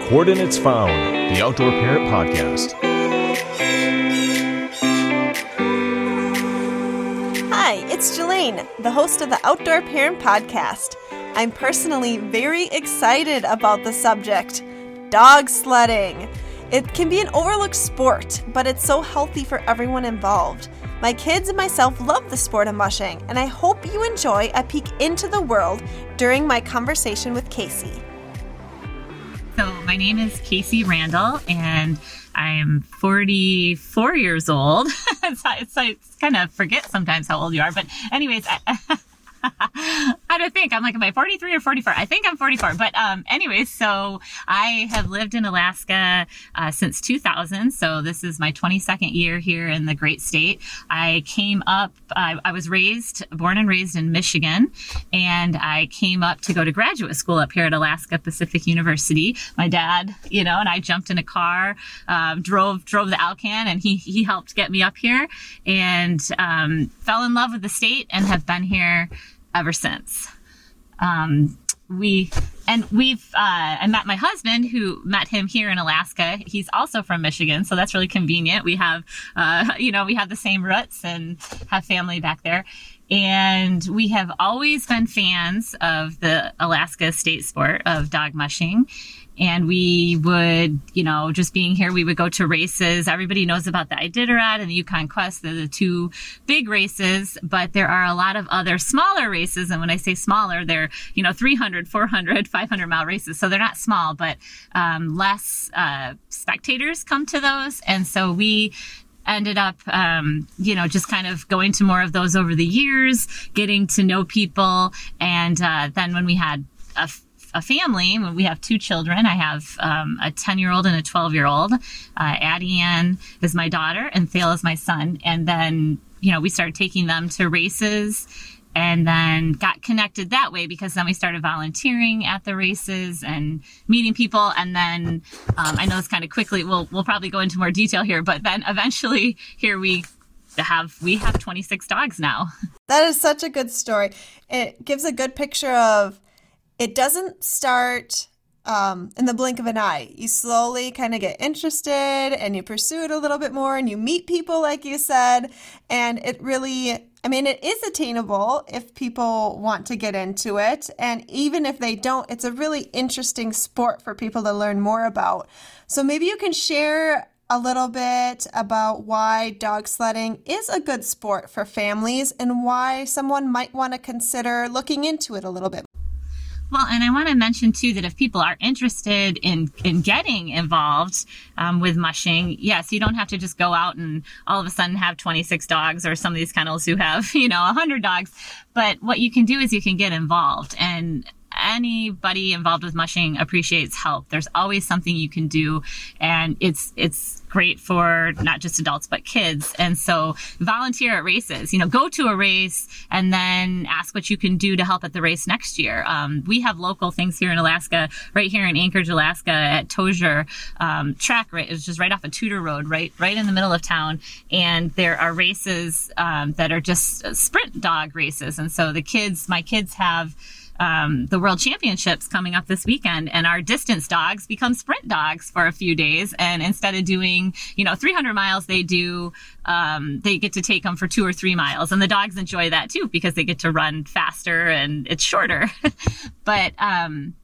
Coordinates Found, the Outdoor Parent Podcast. Hi, it's Jelaine, the host of the Outdoor Parent Podcast. I'm personally very excited about the subject dog sledding. It can be an overlooked sport, but it's so healthy for everyone involved. My kids and myself love the sport of mushing, and I hope you enjoy a peek into the world during my conversation with Casey. So, my name is Casey Randall, and I am 44 years old. it's, it's, it's kind of forget sometimes how old you are, but anyways, I, I don't think I'm like, am I 43 or 44? I think I'm 44. But, um, anyways, so I have lived in Alaska, uh, since 2000. So this is my 22nd year here in the great state. I came up, I, I was raised, born and raised in Michigan, and I came up to go to graduate school up here at Alaska Pacific University. My dad, you know, and I jumped in a car, um, drove, drove the Alcan and he, he helped get me up here and, um, fell in love with the state and have been here ever since. Um, we and we've uh, I met my husband who met him here in Alaska. He's also from Michigan, so that's really convenient. We have uh, you know we have the same roots and have family back there. And we have always been fans of the Alaska state sport of dog mushing and we would, you know, just being here, we would go to races. Everybody knows about the Iditarod and the Yukon Quest. They're the two big races, but there are a lot of other smaller races. And when I say smaller, they're, you know, 300, 400, 500 mile races. So they're not small, but um, less uh, spectators come to those. And so we ended up, um, you know, just kind of going to more of those over the years, getting to know people. And uh, then when we had a a family. We have two children. I have um, a 10 year old and a 12 year old. Uh, Addie Ann is my daughter and Thale is my son. And then, you know, we started taking them to races and then got connected that way because then we started volunteering at the races and meeting people and then um, i know it's kind of quickly we'll, we'll probably go into more detail here but then eventually here we have we have 26 dogs now that is such a good story it gives a good picture of it doesn't start um, in the blink of an eye. You slowly kind of get interested and you pursue it a little bit more and you meet people, like you said. And it really, I mean, it is attainable if people want to get into it. And even if they don't, it's a really interesting sport for people to learn more about. So maybe you can share a little bit about why dog sledding is a good sport for families and why someone might want to consider looking into it a little bit well, and I want to mention too that if people are interested in in getting involved um, with mushing, yes, you don't have to just go out and all of a sudden have 26 dogs or some of these kennels who have you know 100 dogs. But what you can do is you can get involved and anybody involved with mushing appreciates help. There's always something you can do, and it's it's great for not just adults but kids. And so volunteer at races. You know, go to a race and then ask what you can do to help at the race next year. Um, we have local things here in Alaska, right here in Anchorage, Alaska, at Tozier um, track. Right, it's just right off of Tudor Road, right right in the middle of town. And there are races um, that are just sprint dog races. And so the kids, my kids have um, the World Championships coming up this weekend, and our distance dogs become sprint dogs for a few days. And instead of doing, you know, 300 miles, they do, um, they get to take them for two or three miles. And the dogs enjoy that too because they get to run faster and it's shorter. but, um,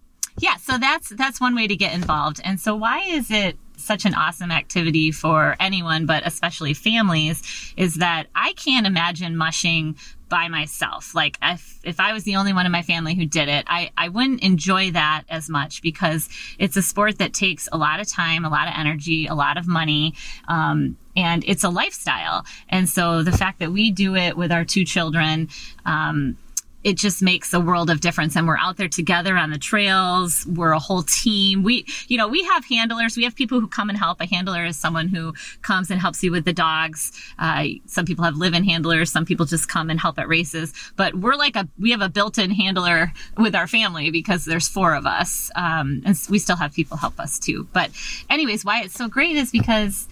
yeah, so that's, that's one way to get involved. And so why is it such an awesome activity for anyone, but especially families, is that I can't imagine mushing by myself. Like if, if I was the only one in my family who did it, I, I wouldn't enjoy that as much because it's a sport that takes a lot of time, a lot of energy, a lot of money. Um, and it's a lifestyle. And so the fact that we do it with our two children, um, it just makes a world of difference. And we're out there together on the trails. We're a whole team. We you know we have handlers. We have people who come and help. A handler is someone who comes and helps you with the dogs. Uh, some people have live-in handlers. Some people just come and help at races. But we're like a we have a built-in handler with our family because there's four of us. Um, and we still have people help us too. But anyways why it's so great is because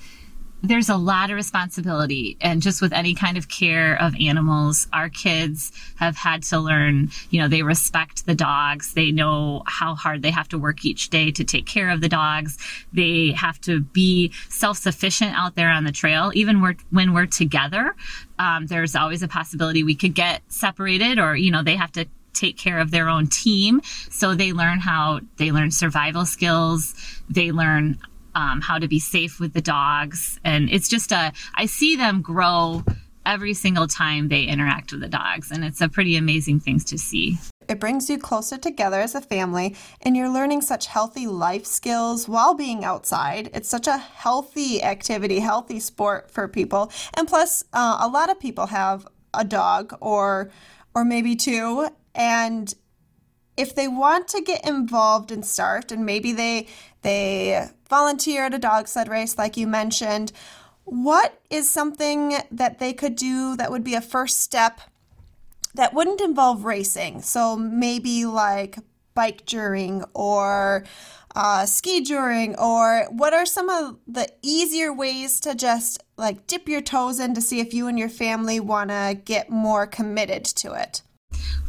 there's a lot of responsibility. And just with any kind of care of animals our kids have had to learn you know they respect the dogs. They know how hard they have to work each day to take care of the dogs. They have to be self-sufficient out there on the trail. Even when we're together um, there's always a possibility we could get separated or you know they have to take care of their own team. So they learn how they learn survival skills. They learn um, how to be safe with the dogs. And it's just a, I see them grow every single time they interact with the dogs. And it's a pretty amazing thing to see. It brings you closer together as a family, and you're learning such healthy life skills while being outside. It's such a healthy activity, healthy sport for people. And plus, uh, a lot of people have a dog or or maybe two, and if they want to get involved and start, and maybe they they volunteer at a dog sled race, like you mentioned, what is something that they could do that would be a first step that wouldn't involve racing? So maybe like bikejoring or uh, skijoring, or what are some of the easier ways to just like dip your toes in to see if you and your family want to get more committed to it?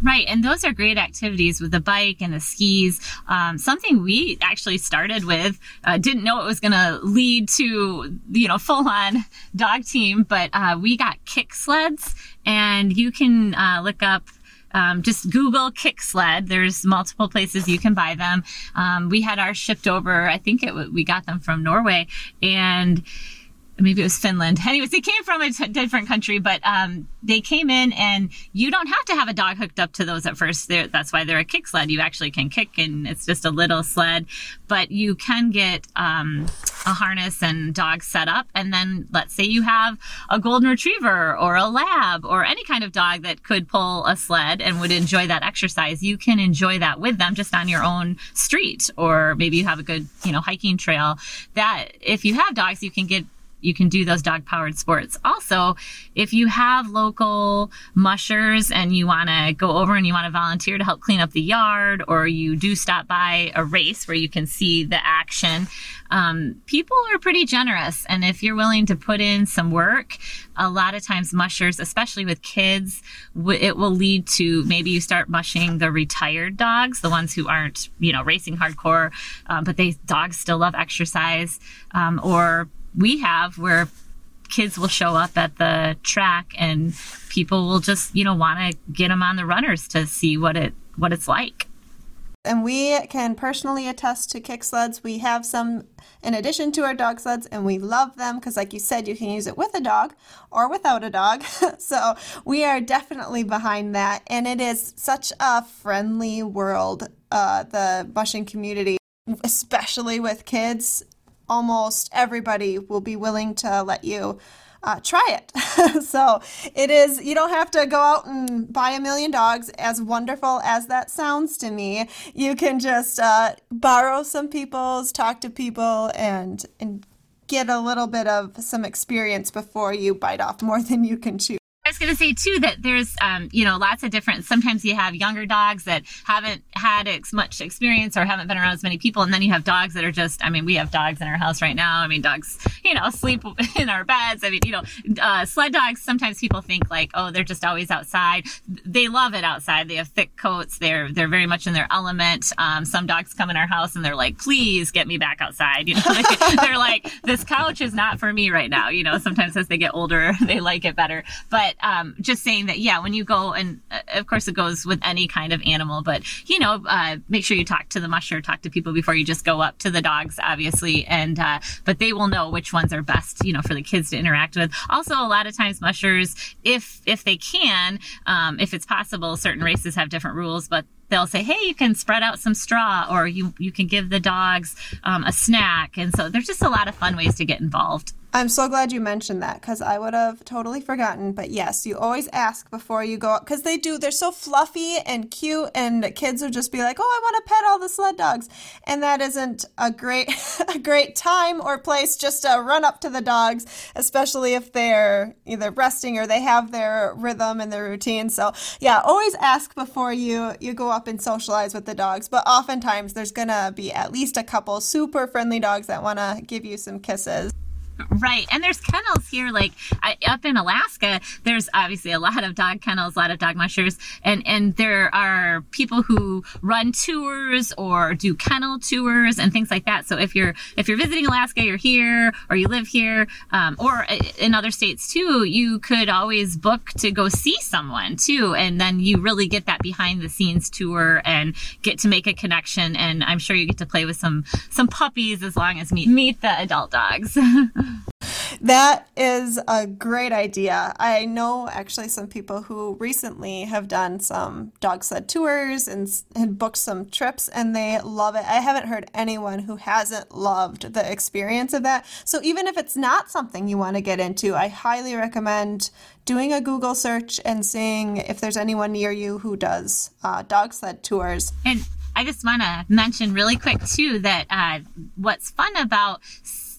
Right, and those are great activities with the bike and the skis. Um, something we actually started with, uh, didn't know it was going to lead to you know full on dog team, but uh, we got kick sleds, and you can uh, look up um, just Google kick sled. There's multiple places you can buy them. Um, we had ours shipped over. I think it we got them from Norway, and maybe it was Finland. Anyways, they came from a t- different country, but um, they came in, and you don't have to have a dog hooked up to those at 1st that's why they're a kick sled. You actually can kick, and it's just a little sled, but you can get um, a harness and dog set up. And then let's say you have a golden retriever or a lab or any kind of dog that could pull a sled and would enjoy that exercise. You can enjoy that with them just on your own street, or maybe you have a good, you know, hiking trail. That if you have dogs, you can get you can do those dog powered sports. Also, if you have local mushers and you want to go over and you want to volunteer to help clean up the yard, or you do stop by a race where you can see the action, um, people are pretty generous. And if you're willing to put in some work, a lot of times mushers, especially with kids, w- it will lead to maybe you start mushing the retired dogs, the ones who aren't, you know, racing hardcore, um, but they dogs still love exercise, um, or we have where kids will show up at the track and people will just you know want to get them on the runners to see what it what it's like. And we can personally attest to kick sleds. We have some in addition to our dog sleds and we love them because like you said you can use it with a dog or without a dog. So we are definitely behind that and it is such a friendly world uh, the mushing community especially with kids almost everybody will be willing to let you uh, try it. so it is, you don't have to go out and buy a million dogs, as wonderful as that sounds to me. You can just uh, borrow some people's, talk to people, and, and get a little bit of some experience before you bite off more than you can chew. I was going to say too that there's, um, you know, lots of different. Sometimes you have younger dogs that haven't had as much experience or haven't been around as many people, and then you have dogs that are just. I mean, we have dogs in our house right now. I mean, dogs, you know, sleep in our beds. I mean, you know, uh, sled dogs. Sometimes people think like, oh, they're just always outside. They love it outside. They have thick coats. They're they're very much in their element. Um, some dogs come in our house and they're like, please get me back outside. You know, they're like, this couch is not for me right now. You know, sometimes as they get older, they like it better, but um, just saying that, yeah, when you go, and uh, of course it goes with any kind of animal, but you know, uh, make sure you talk to the musher, talk to people before you just go up to the dogs, obviously, and uh, but they will know which ones are best, you know, for the kids to interact with. Also, a lot of times mushers, if if they can, um, if it's possible, certain races have different rules, but they'll say, "Hey, you can spread out some straw, or you you can give the dogs um, a snack." And so there's just a lot of fun ways to get involved. I'm so glad you mentioned that because I would have totally forgotten. But yes, you always ask before you go because they do. They're so fluffy and cute, and kids would just be like, "Oh, I want to pet all the sled dogs," and that isn't a great a great time or place just to run up to the dogs, especially if they're either resting or they have their rhythm and their routine. So yeah, always ask before you you go and socialize with the dogs. But oftentimes there's gonna be at least a couple super friendly dogs that want to give you some kisses. Right. And there's kennels here, like I, up in Alaska, there's obviously a lot of dog kennels, a lot of dog mushers. And, and there are people who run tours or do kennel tours and things like that. So if you're, if you're visiting Alaska, you're here or you live here, um, or in other states too, you could always book to go see someone too. And then you really get that behind the scenes tour and get to make a connection. And I'm sure you get to play with some, some puppies as long as meet, meet the adult dogs. That is a great idea. I know actually some people who recently have done some dog sled tours and, and booked some trips and they love it. I haven't heard anyone who hasn't loved the experience of that. So even if it's not something you want to get into, I highly recommend doing a Google search and seeing if there's anyone near you who does uh, dog sled tours. And I just want to mention really quick too that uh, what's fun about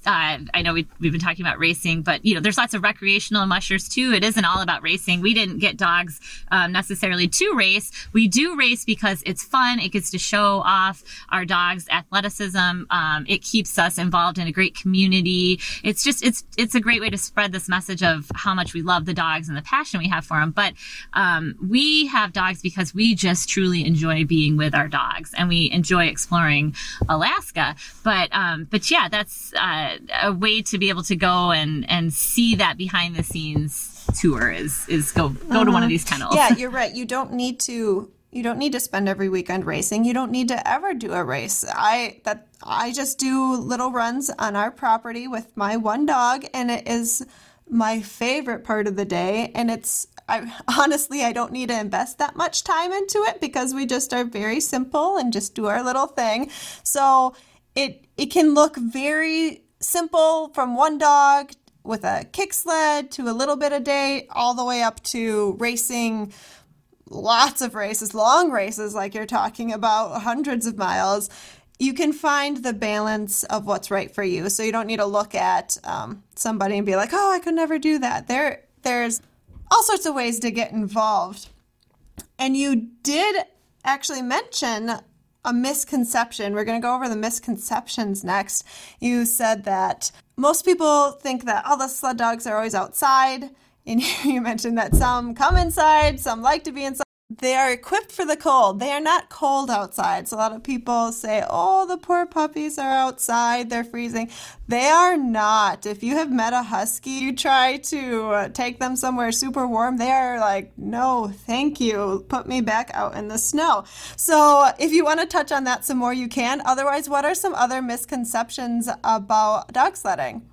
uh, I know we, we've been talking about racing, but you know, there's lots of recreational mushers too. It isn't all about racing. We didn't get dogs um, necessarily to race. We do race because it's fun. It gets to show off our dogs' athleticism. Um, it keeps us involved in a great community. It's just it's it's a great way to spread this message of how much we love the dogs and the passion we have for them. But um, we have dogs because we just truly enjoy being with our dogs and we enjoy exploring Alaska. But um, but yeah, that's. Uh, a way to be able to go and and see that behind the scenes tour is is go go uh-huh. to one of uh-huh. these kennels. Yeah, you're right. You don't need to you don't need to spend every weekend racing. You don't need to ever do a race. I that I just do little runs on our property with my one dog and it is my favorite part of the day and it's I honestly I don't need to invest that much time into it because we just are very simple and just do our little thing. So it it can look very simple from one dog with a kick sled to a little bit a day, all the way up to racing lots of races, long races, like you're talking about, hundreds of miles. You can find the balance of what's right for you. So you don't need to look at um, somebody and be like, "Oh, I could never do that." There, there's all sorts of ways to get involved. And you did actually mention a misconception. We're going to go over the misconceptions next. You said that most people think that all the sled dogs are always outside. And you mentioned that some come inside, some like to be inside. They are equipped for the cold. They are not cold outside. So a lot of people say, oh, the poor puppies are outside. They're freezing. They are not. If you have met a husky, you try to uh, take them somewhere super warm, they are like, no, thank you. Put me back out in the snow. So if you want to touch on that some more, you can. Otherwise, what are some other misconceptions about dog sledding?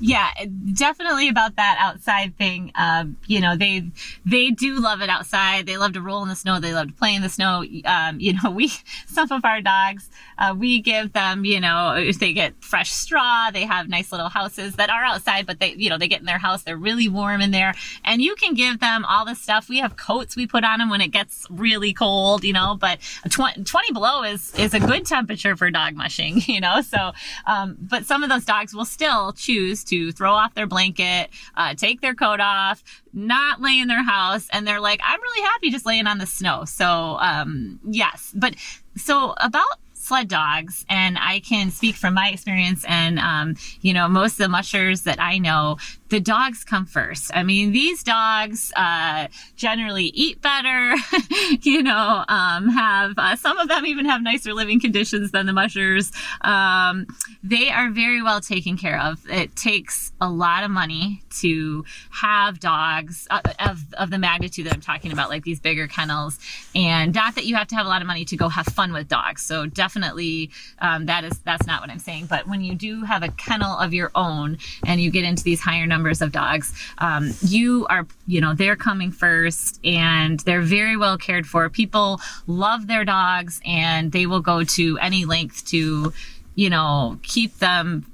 Yeah, definitely about that outside thing. Um, you know, they they do love it outside. They love to roll in the snow. They love to play in the snow. Um, you know, we some of our dogs, uh, we give them, you know, if they get fresh straw, they have nice little houses that are outside, but they, you know, they get in their house. They're really warm in there, and you can give them all the stuff. We have coats we put on them when it gets really cold, you know. But 20, 20 below is is a good temperature for dog mushing, you know. So, um, but some of those dogs will still choose to throw off their blanket, uh, take their coat off, not lay in their house, and they're like, I'm really happy just laying on the snow. So, um, yes, but so about sled dogs, and I can speak from my experience. And um, you know, most of the mushers that I know, the dogs come first. I mean, these dogs uh, generally eat better, you know, um, have uh, some of them even have nicer living conditions than the mushers. Um, they are very well taken care of. It takes a lot of money to have dogs uh, of, of the magnitude that I'm talking about, like these bigger kennels. And not that you have to have a lot of money to go have fun with dogs. So definitely um, that is that's not what I'm saying. But when you do have a kennel of your own and you get into these higher numbers numbers of dogs. Um, you are, you know, they're coming first and they're very well cared for. People love their dogs and they will go to any length to, you know, keep them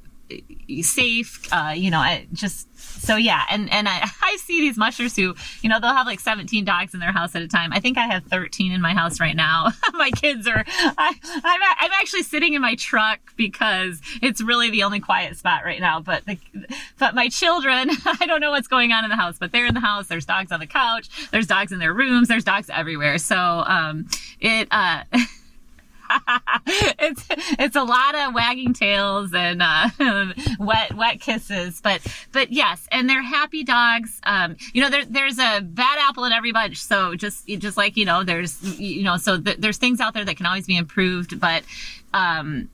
safe. Uh, you know, I just so yeah, and and I, I see these mushers who, you know, they'll have like 17 dogs in their house at a time. I think I have 13 in my house right now. my kids are, I, I'm, I'm actually sitting in my truck because it's really the only quiet spot right now. But the, but my children, I don't know what's going on in the house, but they're in the house. There's dogs on the couch. There's dogs in their rooms. There's dogs everywhere. So um, it. Uh, it's it's a lot of wagging tails and uh, wet wet kisses, but but yes, and they're happy dogs. Um, you know, there, there's a bad apple in every bunch, so just just like you know, there's you know, so th- there's things out there that can always be improved, but um,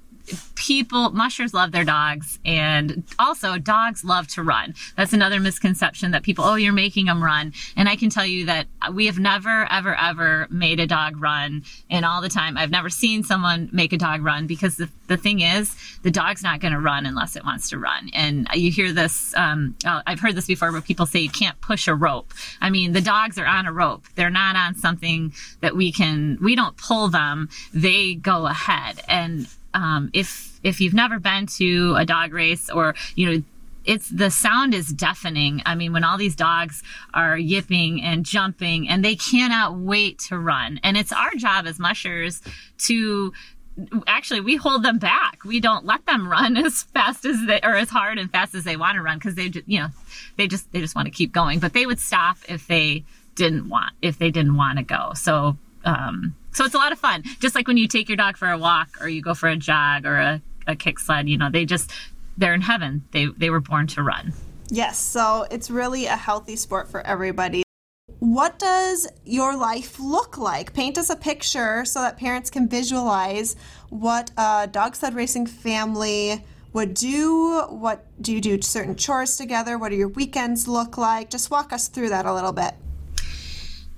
people mushers love their dogs and also dogs love to run. That's another misconception that people oh you're making them run. And i can tell you that we have never ever ever made a dog run and all the time. I've never seen someone make a dog run because the, the thing is the dog's not going to run unless it wants to run. And you hear this um, uh, i've heard this before where people say you can't push a rope. I mean the dogs are on a rope. They're not on something that we can we don't pull them. They go ahead. And um, if if you've never been to a dog race or you know it's the sound is deafening. I mean, when all these dogs are yipping and jumping and they cannot wait to run. And it's our job as mushers to actually we hold them back. We don't let them run as fast as they or as hard and fast as they want to run because they just, you know, they just they just want to keep going. But they would stop if they didn't want if they didn't want to go. So um so it's a lot of fun. Just like when you take your dog for a walk or you go for a jog or a, a kick sled, you know, they just, they're in heaven. They, they were born to run. Yes, so it's really a healthy sport for everybody. What does your life look like? Paint us a picture so that parents can visualize what a dog sled racing family would do. What do you do certain chores together? What do your weekends look like? Just walk us through that a little bit.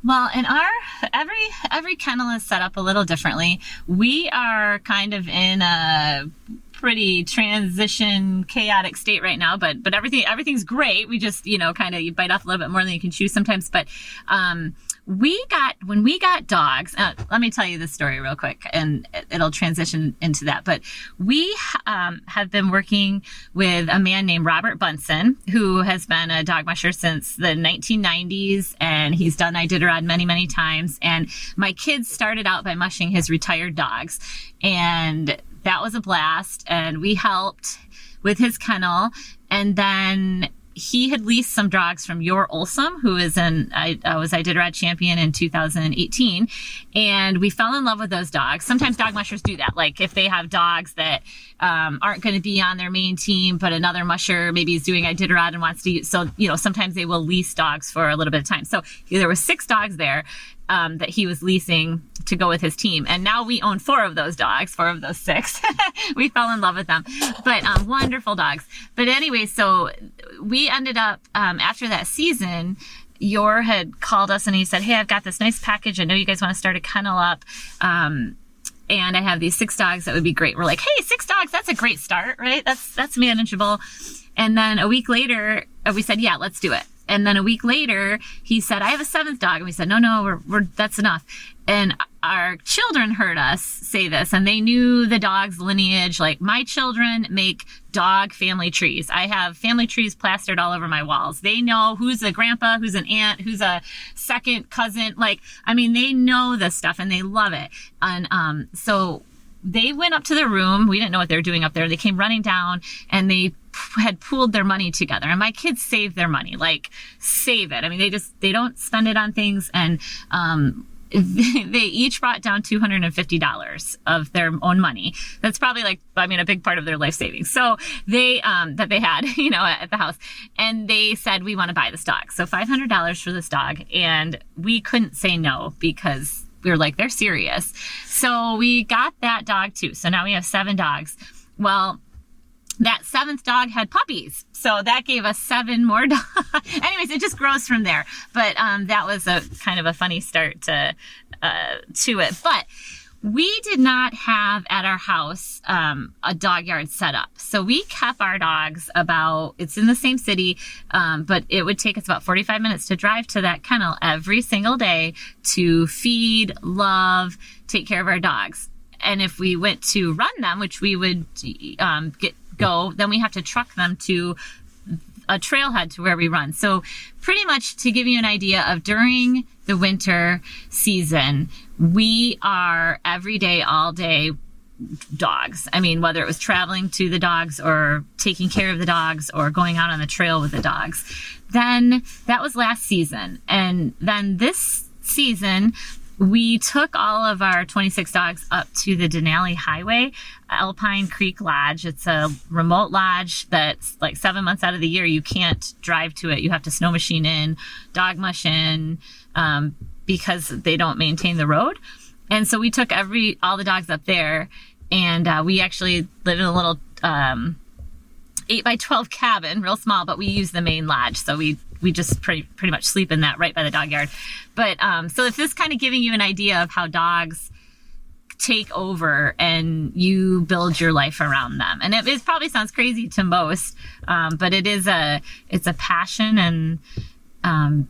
Well, in our every every kennel is set up a little differently. We are kind of in a pretty transition chaotic state right now but but everything everything's great we just you know kind of you bite off a little bit more than you can chew sometimes but um we got when we got dogs uh, let me tell you this story real quick and it'll transition into that but we um, have been working with a man named robert Bundtzen who has been a dog musher since the 1990s and he's done iditarod many many times and my kids started out by mushing his retired dogs and that was a blast and we helped with his kennel and then he had leased some dogs from Joar Ulsom, who is an I, I was Iditarod champion in 2018, and we fell in love with those dogs. Sometimes dog mushers do that, like if they have dogs that um, aren't going to be on their main team, but another musher maybe is doing Iditarod and wants to. Use, so you know, sometimes they will lease dogs for a little bit of time. So there were six dogs there, um, that he was leasing to go with his team. And now we own four of those dogs, four of those six. we fell in love with them, but um, wonderful dogs. But anyway, so we ended up um, after that season. Joar had called us and he said, "Hey, I've got this nice package. I know you guys want to start a kennel up." Um, and I have these six dogs that would be great. We're like, hey, six dogs, that's a great start, right? That's that's manageable. And then a week later, uh, we said, yeah, let's do it. And then a week later, he said, I have a seventh dog. And we said, no, no, we're, we're, that's enough. And our children heard us say this and they knew the dog's lineage. Like my children make dog family trees. I have family trees plastered all over my walls. They know who's a grandpa, who's an aunt, who's a second cousin. Like, I mean, they know this stuff and they love it. And, um, so they went up to their room. We didn't know what they were doing up there. They came running down and they had pooled their money together and my kids save their money like save it i mean they just they don't spend it on things and um they each brought down $250 of their own money. That's probably like, I mean, a big part of their life savings. So they, um, that they had, you know, at the house. And they said, we want to buy this dog. So $500 for this dog. And we couldn't say no because we were like, they're serious. So we got that dog too. So now we have seven dogs. Well, that seventh dog had puppies. So that gave us seven more dogs. Anyways, it just grows from there. But um, that was a kind of a funny start to uh, to it. But we did not have at our house um, a dog yard set up. So we kept our dogs about, it's in the same city, um, but it would take us about 45 minutes to drive to that kennel every single day to feed, love, take care of our dogs. And if we went to run them, which we would um, get go, then we have to truck them to a trailhead to where we run. So pretty much to give you an idea of during the winter season, we are every day, all day dogs. I mean, whether it was traveling to the dogs or taking care of the dogs or going out on the trail with the dogs. Then that was last season. And then this season, we took all of our 26 dogs up to the Denali Highway, Alpine Creek Lodge. It's a remote lodge that's like seven months out of the year you can't drive to it. You have to snow machine in, dog mush in, um, because they don't maintain the road. And so we took every all the dogs up there, and uh, we actually live in a little um, eight by twelve cabin, real small, but we use the main lodge, so we we just pretty pretty much sleep in that right by the dog yard. But um, so if this kind of giving you an idea of how dogs take over and you build your life around them, and it, it probably sounds crazy to most, um, but it is a it's a passion and. Um,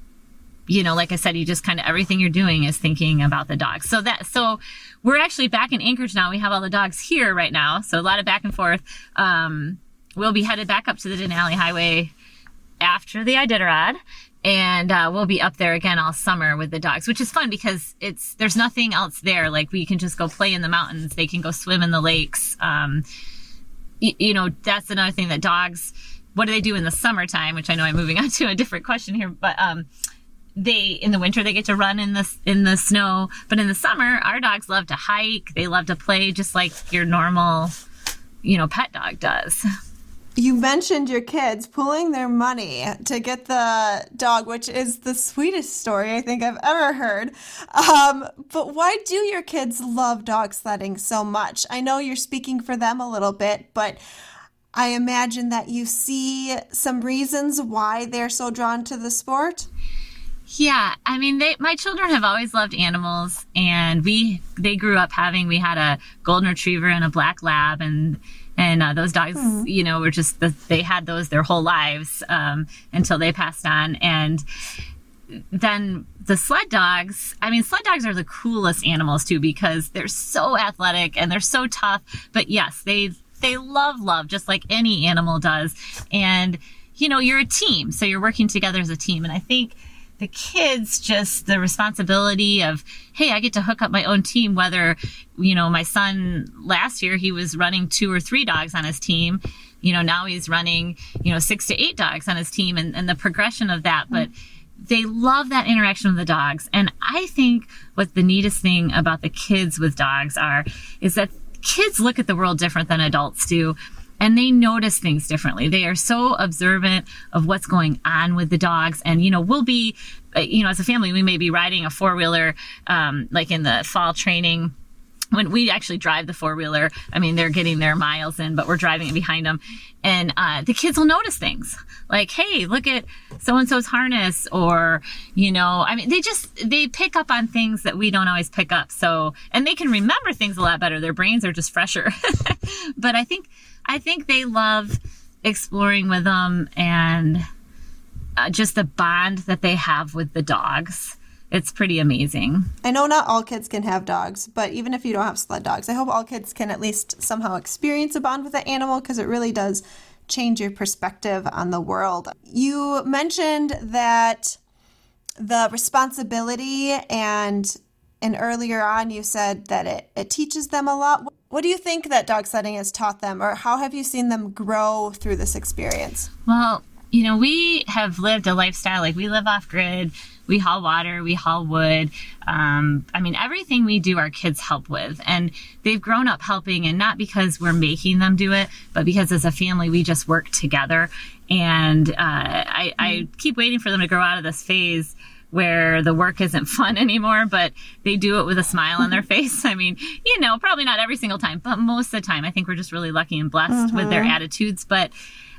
you know, like I said, you just kind of everything you're doing is thinking about the dogs. So that, so we're actually back in Anchorage now. We have all the dogs here right now. So a lot of back and forth. Um, we'll be headed back up to the Denali Highway after the Iditarod. And uh, we'll be up there again all summer with the dogs, which is fun because it's there's nothing else there. Like we can just go play in the mountains. They can go swim in the lakes. Um, y- you know, that's another thing that dogs. What do they do in the summertime? Which I know I'm moving on to a different question here, but um, they in the winter they get to run in the in the snow, but in the summer our dogs love to hike. They love to play just like your normal, you know, pet dog does. You mentioned your kids pulling their money to get the dog, which is the sweetest story I think I've ever heard. Um, but why do your kids love dog sledding so much? I know you're speaking for them a little bit, but I imagine that you see some reasons why they're so drawn to the sport. Yeah, I mean, they my children have always loved animals, and we they grew up having we had a golden retriever and a black lab, and and uh, those dogs, mm-hmm. you know, were just the, they had those their whole lives um, until they passed on, and then the sled dogs. I mean, sled dogs are the coolest animals too because they're so athletic and they're so tough. But yes, they they love love just like any animal does, and you know, you're a team, so you're working together as a team, and I think the kids just the responsibility of hey i get to hook up my own team whether you know my son last year he was running two or three dogs on his team. You know now he's running you know six to eight dogs on his team and, and the progression of that. But they love that interaction with the dogs. And i think what the neatest thing about the kids with dogs are is that kids look at the world different than adults do and they notice things differently. They are so observant of what's going on with the dogs. And, you know, we'll be, uh, you know, as a family, we may be riding a four wheeler, um, like in the fall training when we actually drive the four wheeler, I mean, they're getting their miles in, but we're driving it behind them. And uh, the kids will notice things like, hey, look at so and so's harness, or, you know, I mean, they just, they pick up on things that we don't always pick up. So, and they can remember things a lot better. Their brains are just fresher. but I think I think they love exploring with them and uh, just the bond that they have with the dogs. It's pretty amazing. I know not all kids can have dogs, but even if you don't have sled dogs, I hope all kids can at least somehow experience a bond with an animal because it really does change your perspective on the world. You mentioned that the responsibility and and earlier on you said that it, it teaches them a lot. What do you think that dog sledding has taught them, or how have you seen them grow through this experience? Well, you know, we have lived a lifestyle like we live off grid, we haul water, we haul wood. Um, I mean, everything we do, our kids help with. And they've grown up helping, and not because we're making them do it, but because as a family, we just work together. And uh, I, I mm-hmm. keep waiting for them to grow out of this phase where the work isn't fun anymore, but they do it with a smile on their face. I mean, you know, probably not every single time, but most of the time, I think we're just really lucky and blessed mm-hmm. with their mm-hmm. attitudes. But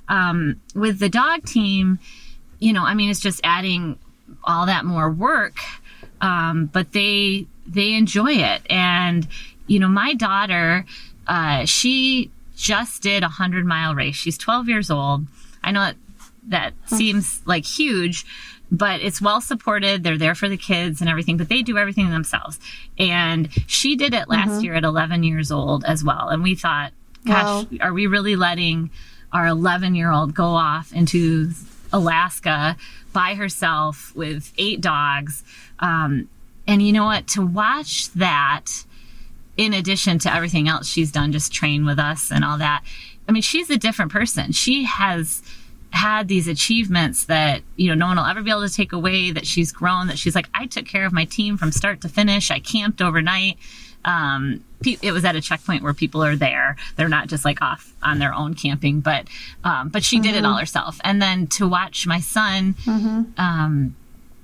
um, with the dog team, you know, I mean, it's just adding all that more work, um, but they they enjoy it. And you know, my daughter, uh, she just did a hundred mile race. She's 12 years old. I know that, that hmm. seems like huge, but it's well supported. They're there for the kids and everything, but they do everything themselves. And she did it last mm-hmm. year at 11 years old as well. And we thought, gosh, wow. are we really letting our 11 year old go off into Alaska by herself with eight dogs? Um, and you know what? To watch that, in addition to everything else she's done, just train with us and all that. I mean, she's a different person. She has had these achievements that you know no one will ever be able to take away that she's grown that she's like i took care of my team from start to finish i camped overnight um, it was at a checkpoint where people are there they're not just like off on their own camping but um, but she mm-hmm. did it all mm-hmm. herself and then to watch my son mm-hmm. um,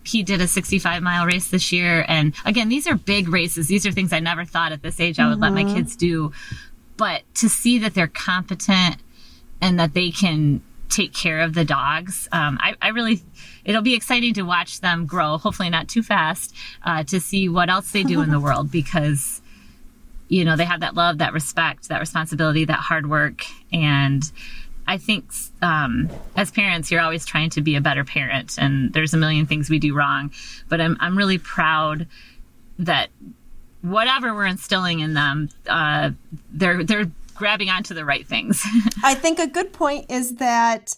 he did a 65 mile race this year and again these are big races these are things i never thought at this age i would mm-hmm. let my mm-hmm. kids do but to see that they're competent and that they can take care of the dogs. Um, I, I, really, it'll be exciting to watch them grow, hopefully not too fast, uh, to see what else they do in the world because, you know, they have that love, that respect, that responsibility, that hard work. And I think um, as parents, you're always trying to be a better parent, and there's a million things we do wrong. But I'm, I'm really proud that whatever we're instilling in them, uh, they're they're grabbing onto the right things. I think a good point is that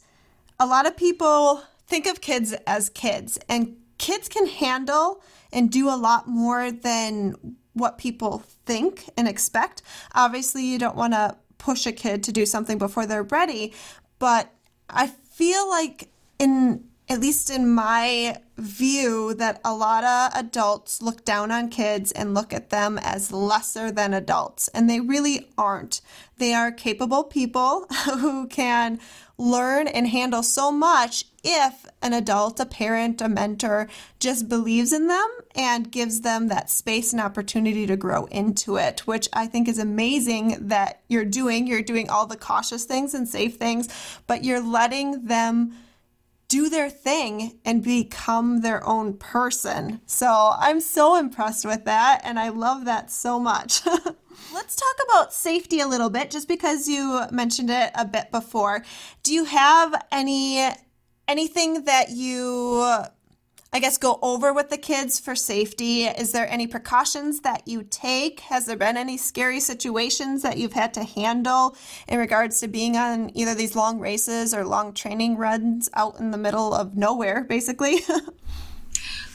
a lot of people think of kids as kids, and kids can handle and do a lot more than what people think and expect. Obviously, you don't want to push a kid to do something before they're ready, but I feel like in at least in my view, that a lot of adults look down on kids and look at them as lesser than adults. And they really aren't. They are capable people who can learn and handle so much if an adult, a parent, a mentor just believes in them and gives them that space and opportunity to grow into it, which I think is amazing that you're doing. You're doing all the cautious things and safe things, but you're letting them do their thing and become their own person. So I'm so impressed with that and I love that so much. Let's talk about safety a little bit just because you mentioned it a bit before. Do you have any anything that you I guess, go over with the kids for safety? Is there any precautions that you take? Has there been any scary situations that you've had to handle in regards to being on either these long races or long training runs out in the middle of nowhere, basically?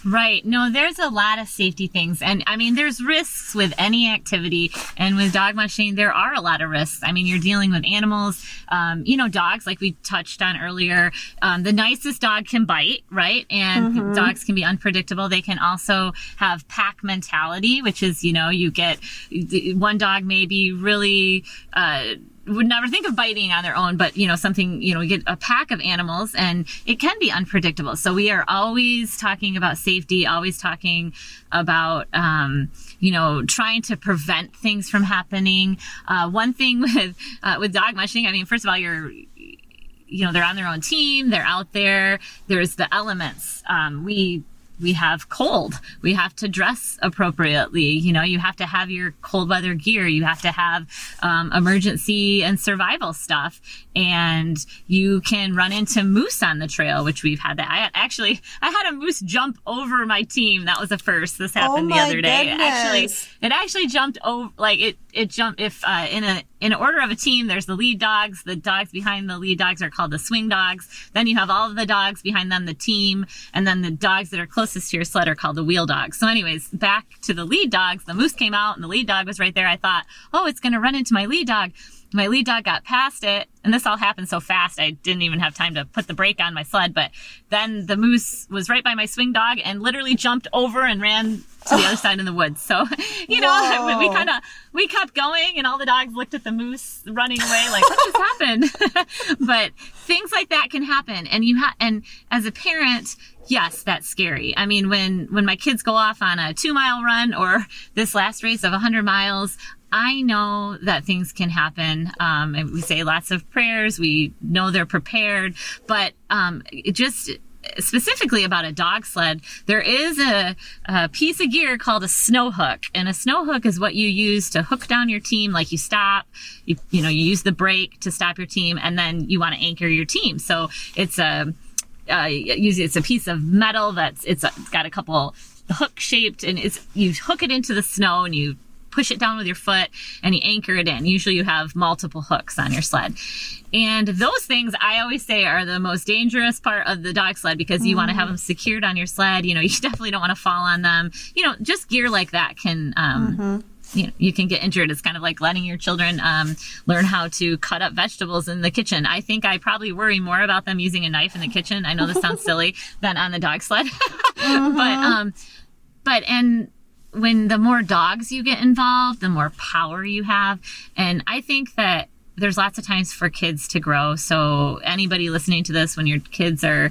Right. No, there's a lot of safety things. And I mean, there's risks with any activity. And with dog mushing, there are a lot of risks. I mean, you're dealing with animals, um, you know, dogs, like we touched on earlier. Um, the nicest dog can bite, right? And mm-hmm. dogs can be unpredictable. They can also have pack mentality, which is, you know, you get one dog may be really, uh, would never think of biting on their own, but you know, something, you know, we get a pack of animals and it can be unpredictable. So we are always talking about safety, always talking about, um, you know, trying to prevent things from happening. Uh, one thing with, uh, with dog mushing, I mean, first of all, you're, you know, they're on their own team, they're out there, there's the elements. Um, we we have cold. We have to dress appropriately. You know, you have to have your cold weather gear. You have to have um, emergency and survival stuff. And you can run into moose on the trail, which we've had that. I actually, I had a moose jump over my team. That was a first. This happened oh the other day. It actually, it actually jumped over, like it, it jumped, if, uh, in a, in order of a team, there's the lead dogs. The dogs behind the lead dogs are called the swing dogs. Then you have all of the dogs behind them, the team, and then the dogs that are closest to your sled are called the wheel dogs. So, anyways, back to the lead dogs. The moose came out and the lead dog was right there. I thought, oh, it's going to run into my lead dog. My lead dog got past it, and this all happened so fast I didn't even have time to put the brake on my sled. But then the moose was right by my swing dog and literally jumped over and ran to the other side in the woods. So, you know, Whoa. we kind of we kept going, and all the dogs looked at the moose running away, like what just happened? but things like that can happen, and you have, and as a parent, yes, that's scary. I mean, when when my kids go off on a two mile run or this last race of 100 miles, I know that things can happen. Um, and we say lots of prayers. We know they're prepared, but um, just specifically about a dog sled, there is a, a, piece of gear called a snow hook. And a snow hook is what you use to hook down your team. Like you stop, you, you know, you use the brake to stop your team and then you want to anchor your team. So it's a, uh, usually it's a piece of metal that's, it's, a, it's got a couple hook shaped and it's, you hook it into the snow and you push it down with your foot and you anchor it in. Usually you have multiple hooks on your sled. And those things I always say are the most dangerous part of the dog sled because you mm want to have them secured on your sled. You know, you definitely don't want to fall on them. You know, just gear like that can, um, mm-hmm you know, you can get injured. It's kind of like letting your children um, learn how to cut up vegetables in the kitchen. I think I probably worry more about them using a knife in the kitchen. I know this sounds silly than on the dog sled, mm-hmm. but um, but and when the more dogs you get involved, the more power you have, and I think that there's lots of times for kids to grow. So anybody listening to this, when your kids are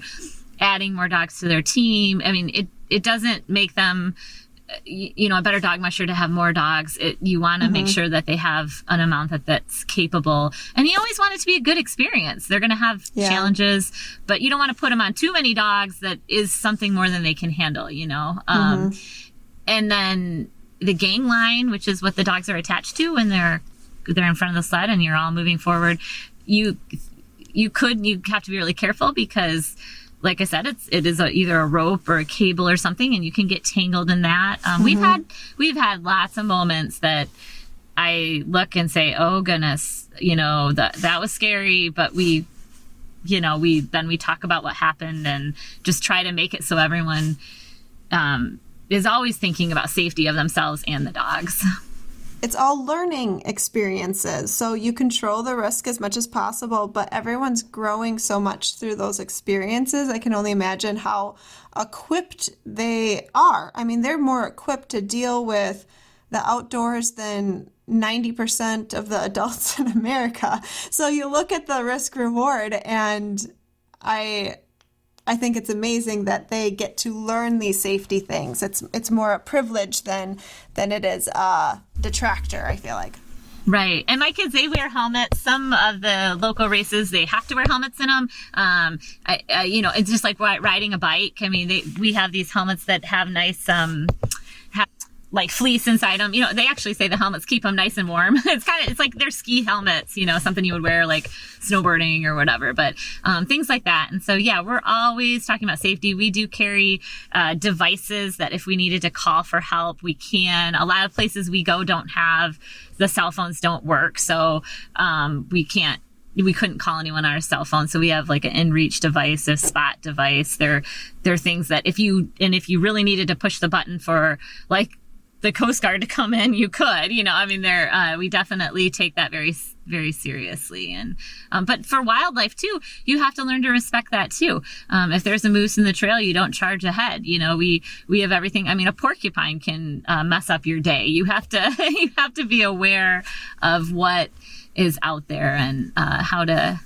adding more dogs to their team, I mean, it it doesn't make them you know a better dog musher to have more dogs it, you want to mm-hmm. make sure that they have an amount that that's capable and you always want it to be a good experience they're going to have yeah. challenges but you don't want to put them on too many dogs that is something more than they can handle you know um, mm-hmm. And then the gang line which is what the dogs are attached to when they're they're in front of the sled and you're all moving forward you you could you have to be really careful because like I said, it's it is a, either a rope or a cable or something, and you can get tangled in that. Um, mm-hmm. We've had we've had lots of moments that I look and say, "Oh goodness, you know that that was scary," but we, you know, we then we talk about what happened and just try to make it so everyone um, is always thinking about safety of themselves and the dogs. it's all learning experiences. So you control the risk as much as possible, but everyone's growing so much through those experiences. I can only imagine how equipped they are. I mean, they're more equipped to deal with the outdoors than 90% of the adults in America. So you look at the risk reward and I I think it's amazing that they get to learn these safety things. It's it's more a privilege than than it is a detractor. I feel like. Right. And my kids, they wear helmets. Some of the local races, they have to wear helmets in them. Um, I, I, you know, it's just like riding a bike. I mean, they, we have these helmets that have nice, um, like fleece inside them. You know, they actually say the helmets keep them nice and warm. it's kind of it's like they're ski helmets, you know, something you would wear like snowboarding or whatever, but um, things like that. And so yeah, we're always talking about safety. We do carry uh, devices that if we needed to call for help, we can. A lot of places we go don't have the cell phones don't work, so um, we can't we couldn't call anyone on our cell phone so we have like an inreach device a spot device there there are things that if you and if you really needed to push the button for like the Coast Guard to come in, you could. You know, I mean, there uh, we definitely take that very very seriously. And um, but for wildlife too, you have to learn to respect that too. Um, if there's a moose in the trail, you don't charge ahead. You know, we we have everything. I mean, a porcupine can uh, mess up your day. You have to you have to be aware of what is out there and uh, how to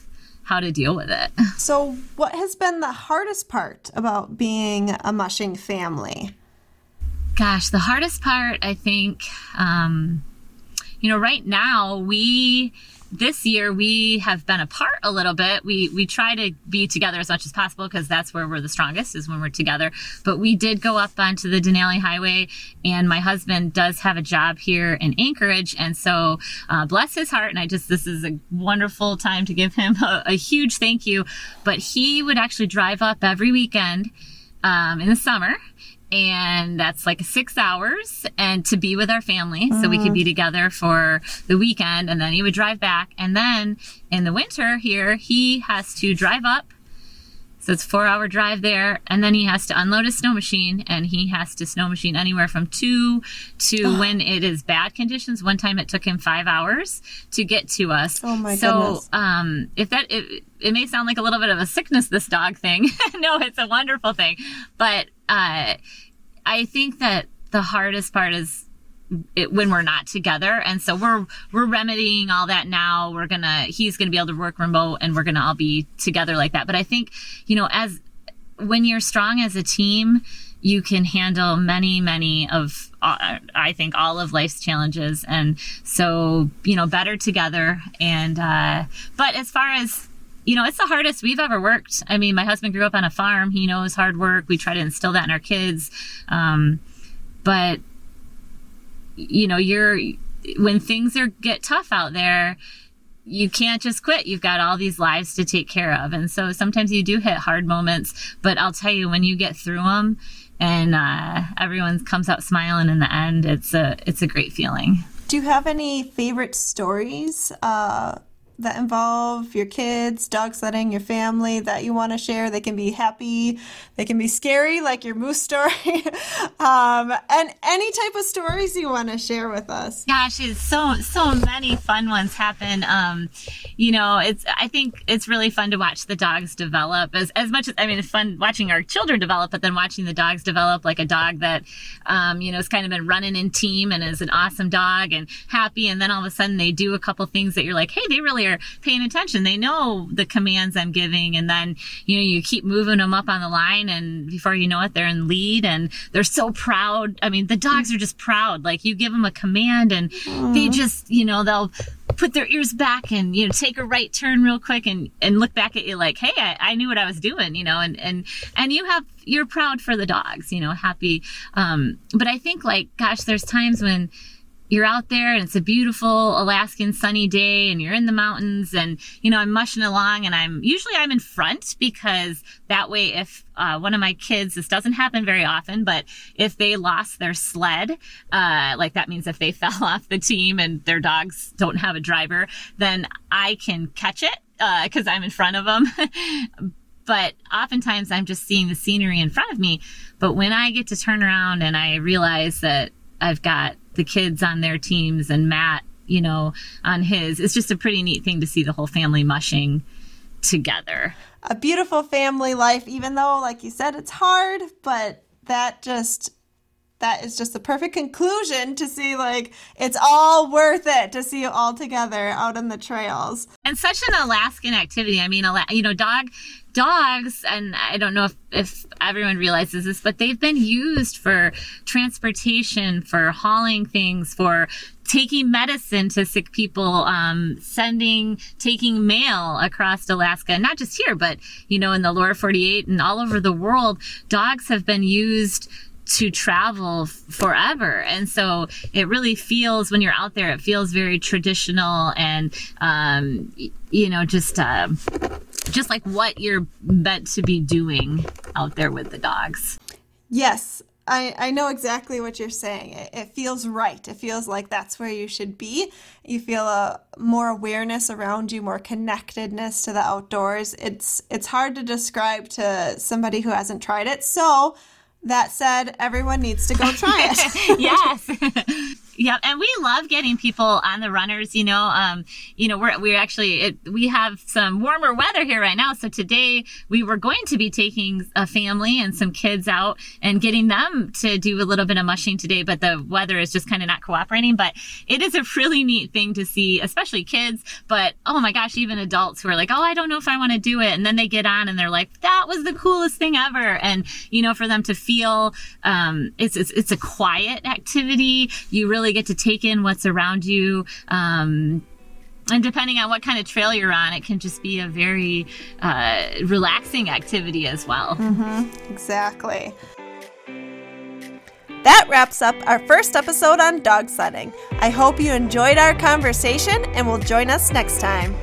how to deal with it. So, what has been the hardest part about being a mushing family? Gosh, the hardest part, I think, um, you know, right now we this year we have been apart a little bit. We we try to be together as much as possible because that's where we're the strongest is when we're together. But we did go up onto the Denali Highway, and my husband does have a job here in Anchorage, and so uh, bless his heart. And I just this is a wonderful time to give him a, a huge thank you. But he would actually drive up every weekend um, in the summer and that's like six hours and to be with our family. So we could be mm. together for the weekend and then he would drive back. And then in the winter here he has to drive up. So it's four hour drive there. And then he has to unload his snow machine and he has to snow machine anywhere from two to oh. when it is bad conditions. One time it took him five hours to get to us. Oh my so goodness. um if that it, it may sound like a little bit of a sickness this dog thing. No it's a wonderful thing. But uh, I think that the hardest part is it, when we're not together. And so we're we're remedying all that now. We're gonna he's gonna be able to work remote and we're gonna all be together like that. But i think you know as when you're strong as a team you can handle many many of uh, i think all of life's challenges. And so you know better together. And uh but as far as you know, it's the hardest we've ever worked. I mean, my husband grew up on a farm. He knows hard work. We try to instill that in our kids. Um, but, you know, you're, when things are get tough out there, you can't just quit. You've got all these lives to take care of. And so sometimes you do hit hard moments, but I'll tell you, when you get through them and, uh, everyone comes out smiling in the end, it's a, it's a great feeling. Do you have any favorite stories, uh, that involve your kids, dog sledding, your family that you want to share. They can be happy, they can be scary, like your moose story, um, and any type of stories you want to share with us. Gosh, it's so so many fun ones happen. Um, you know, it's I think it's really fun to watch the dogs develop as as much as I mean, it's fun watching our children develop, but then watching the dogs develop like a dog that um, you know has kind of been running in team and is an awesome dog and happy, and then all of a sudden they do a couple things that you're like, hey, they really are paying attention. They know the commands I'm giving. And then, you know, you keep moving them up on the line and before you know it, they're in lead and they're so proud. I mean, the dogs are just proud. Like you give them a command and Aww. they just, you know, they'll put their ears back and you know take a right turn real quick and and look back at you like hey I, I knew what i was doing you know and and and you have you're proud for the dogs you know happy um but i think like gosh there's times when you're out there and it's a beautiful Alaskan sunny day and you're in the mountains and you know I'm mushing along and I'm usually I'm in front because that way if uh, one of my kids this doesn't happen very often but if they lost their sled uh, like that means if they fell off the team and their dogs don't have a driver then I can catch it because uh, I'm in front of them. but oftentimes I'm just seeing the scenery in front of me. But when I get to turn around and I realize that I've got the kids on their teams and Matt, you know, on his. It's just a pretty neat thing to see the whole family mushing together. A beautiful family life, even though, like you said, it's hard, but that just that is just the perfect conclusion to see like it's all worth it to see you all together out on the trails and such an alaskan activity i mean you know dog dogs, and I don't know if, if everyone realizes this, but they've been used for transportation, for hauling things, for taking medicine to sick people, um, sending, taking mail across Alaska, not just here, but, you know, in the lower 48 and all over the world, dogs have been used to travel forever. And so it really feels when you're out there, it feels very traditional and, um, you know, just, uh, just like what you're meant to be doing out there with the dogs. Yes, I, I know exactly what you're saying. It, it, feels right. It feels like that's where you should be. You feel a more awareness around you, more connectedness to the outdoors. It's it's hard to describe to somebody who hasn't tried it. So that said, everyone needs to go try it. yes. Yeah, and we love getting people on the runners. You know, um, you know, we're we're actually it, we have some warmer weather here right now. So today we were going to be taking a family and some kids out and getting them to do a little bit of mushing today, but the weather is just kind of not cooperating. But it is a really neat thing to see, especially kids. But oh my gosh, even adults who are like, oh, I don't know if I want to do it, and then they get on and they're like, that was the coolest thing ever. And you know, for them to feel um, it's, it's it's a quiet activity. You really really get to take in what's around you. Um, and depending on what kind of trail you're on, it can just be a very uh, relaxing activity as well. Mm-hmm. Exactly. That wraps up our first episode on dog sledding. I hope you enjoyed our conversation and will join us next time.